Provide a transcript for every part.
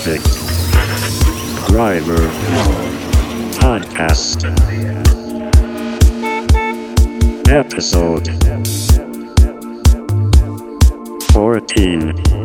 Perfect. Driver. Podcast. Episode. 14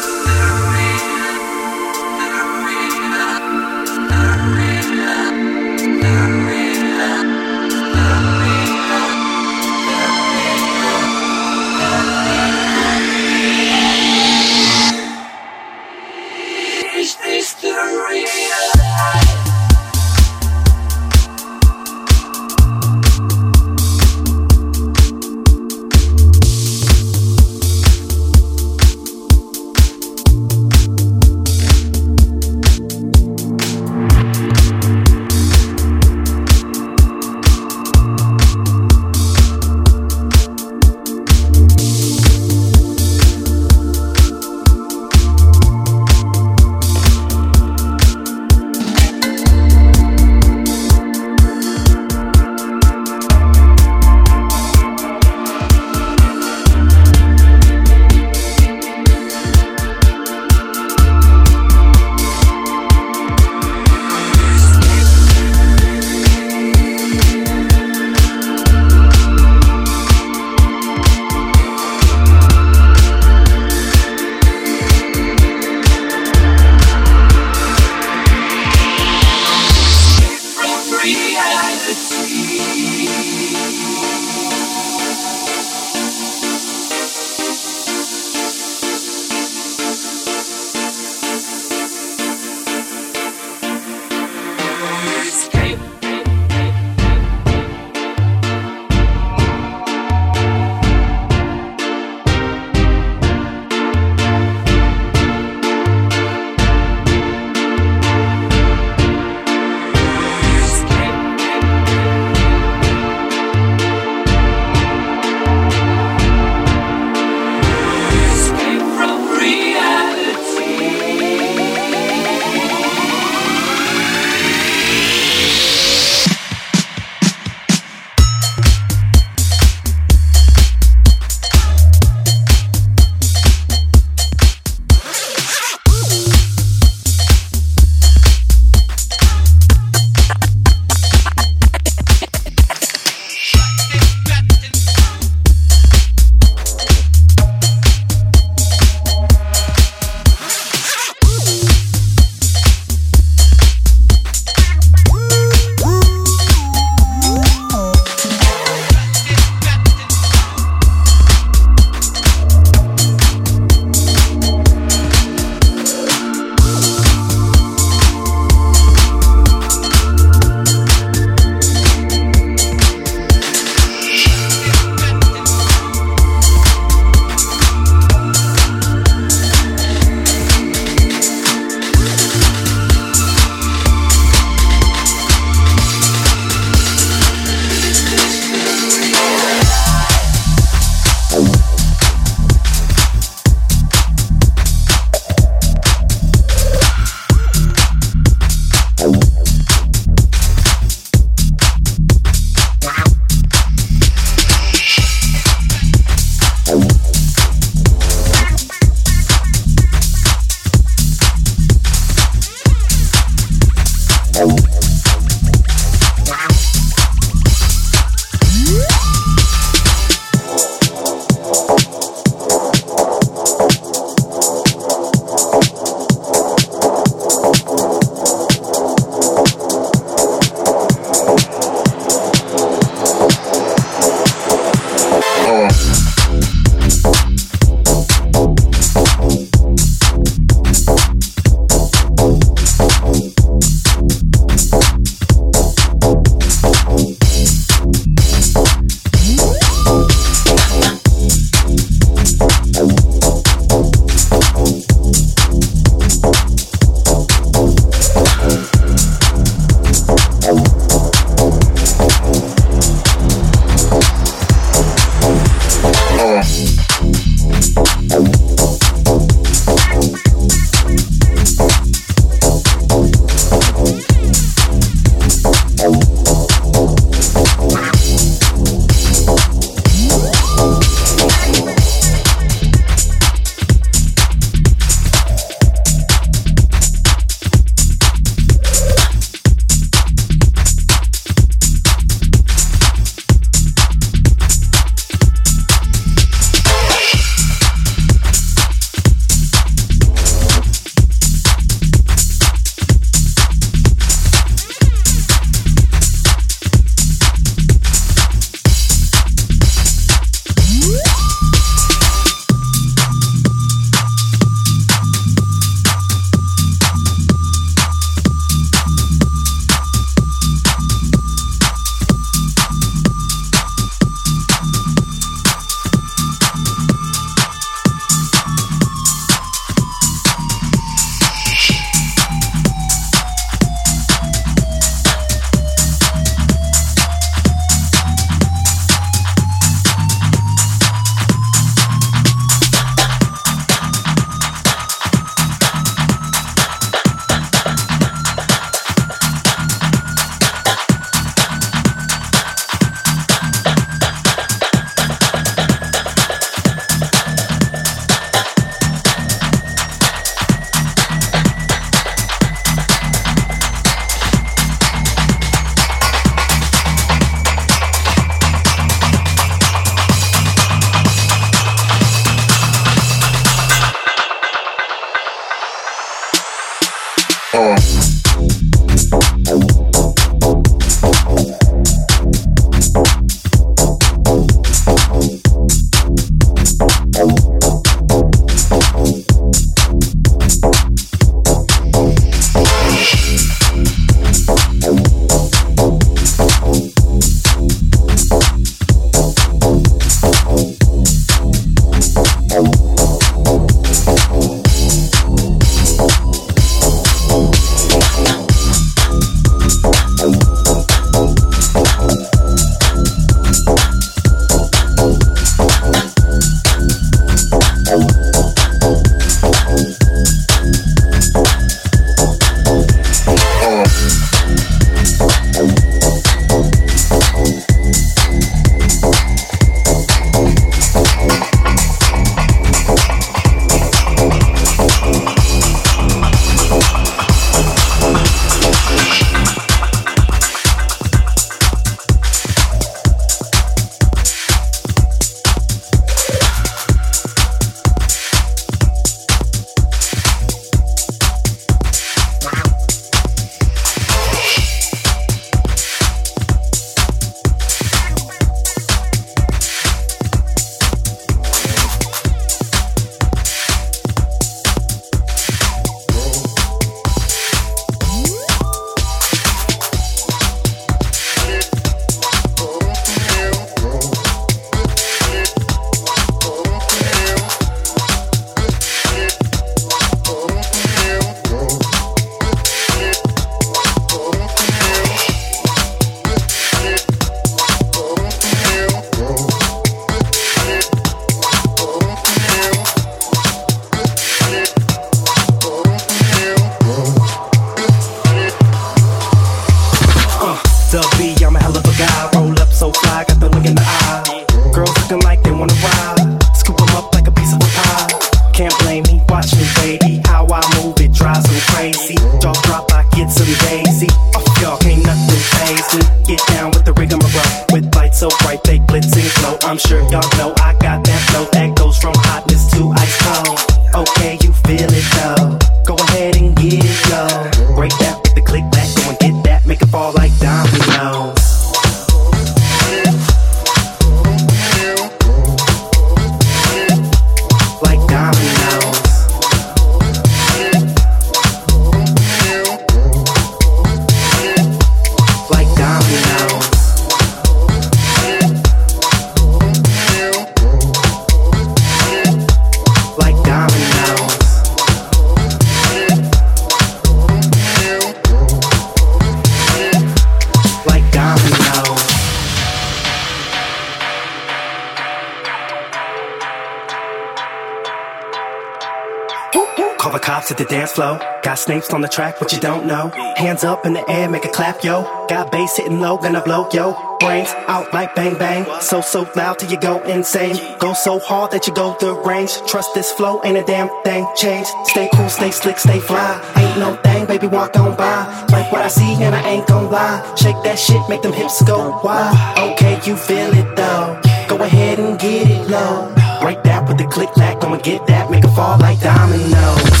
Hands up in the air, make a clap, yo. Got bass hitting low, gonna blow, yo. Brains out like bang bang. So, so loud till you go insane. Go so hard that you go the range. Trust this flow, ain't a damn thing. Change. Stay cool, stay slick, stay fly. Ain't no thing, baby, walk on by. Like what I see, and I ain't gon' lie. Shake that shit, make them hips go wild. Okay, you feel it though. Go ahead and get it low. Break that with the click clack, I'ma get that, make it fall like dominoes.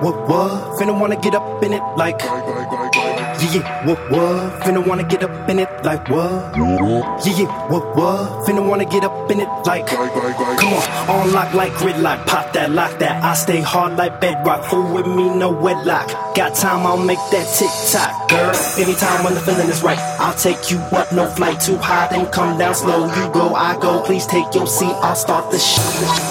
What, what? Finna wanna get up in it like. Yeah, yeah, what, what? Finna wanna get up in it like what? Yeah, yeah, what, what? Finna wanna get up in it like. Come on, on lock like gridlock, pop that, lock that. I stay hard like bedrock, fool with me, no wedlock. Got time, I'll make that tick tock, girl. Anytime when the feeling is right, I'll take you up, no flight too high, then come down slow. You go, I go, please take your seat, I'll start the show.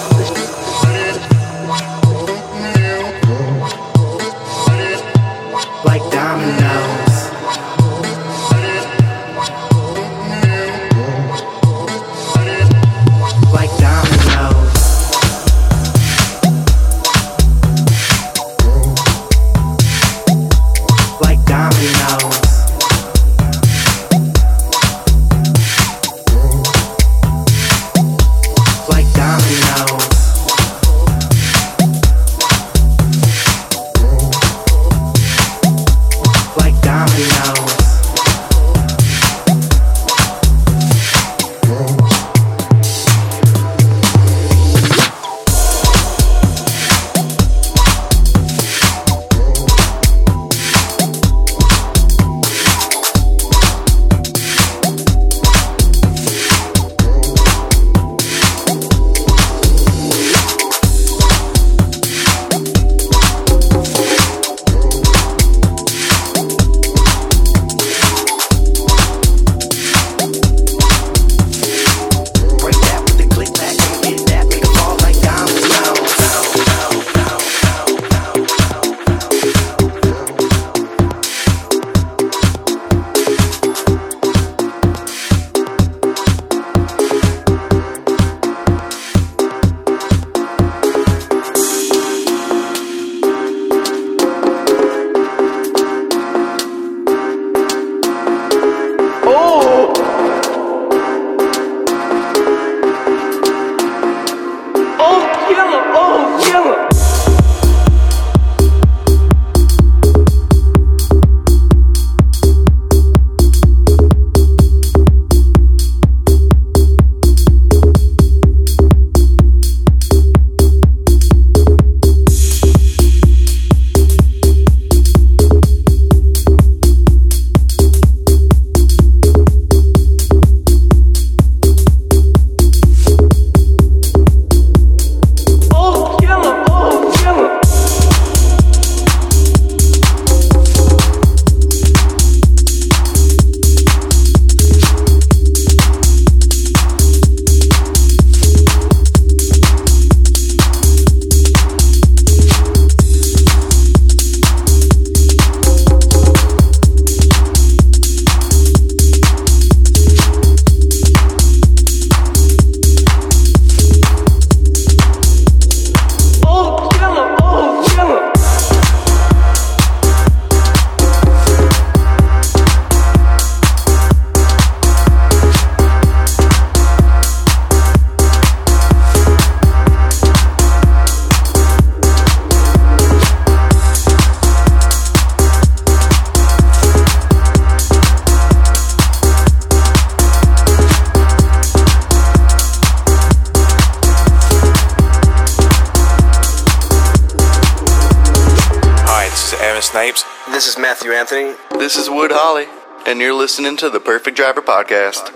Snipes. This is Matthew Anthony. This is Wood Holly, and you're listening to the Perfect Driver Podcast.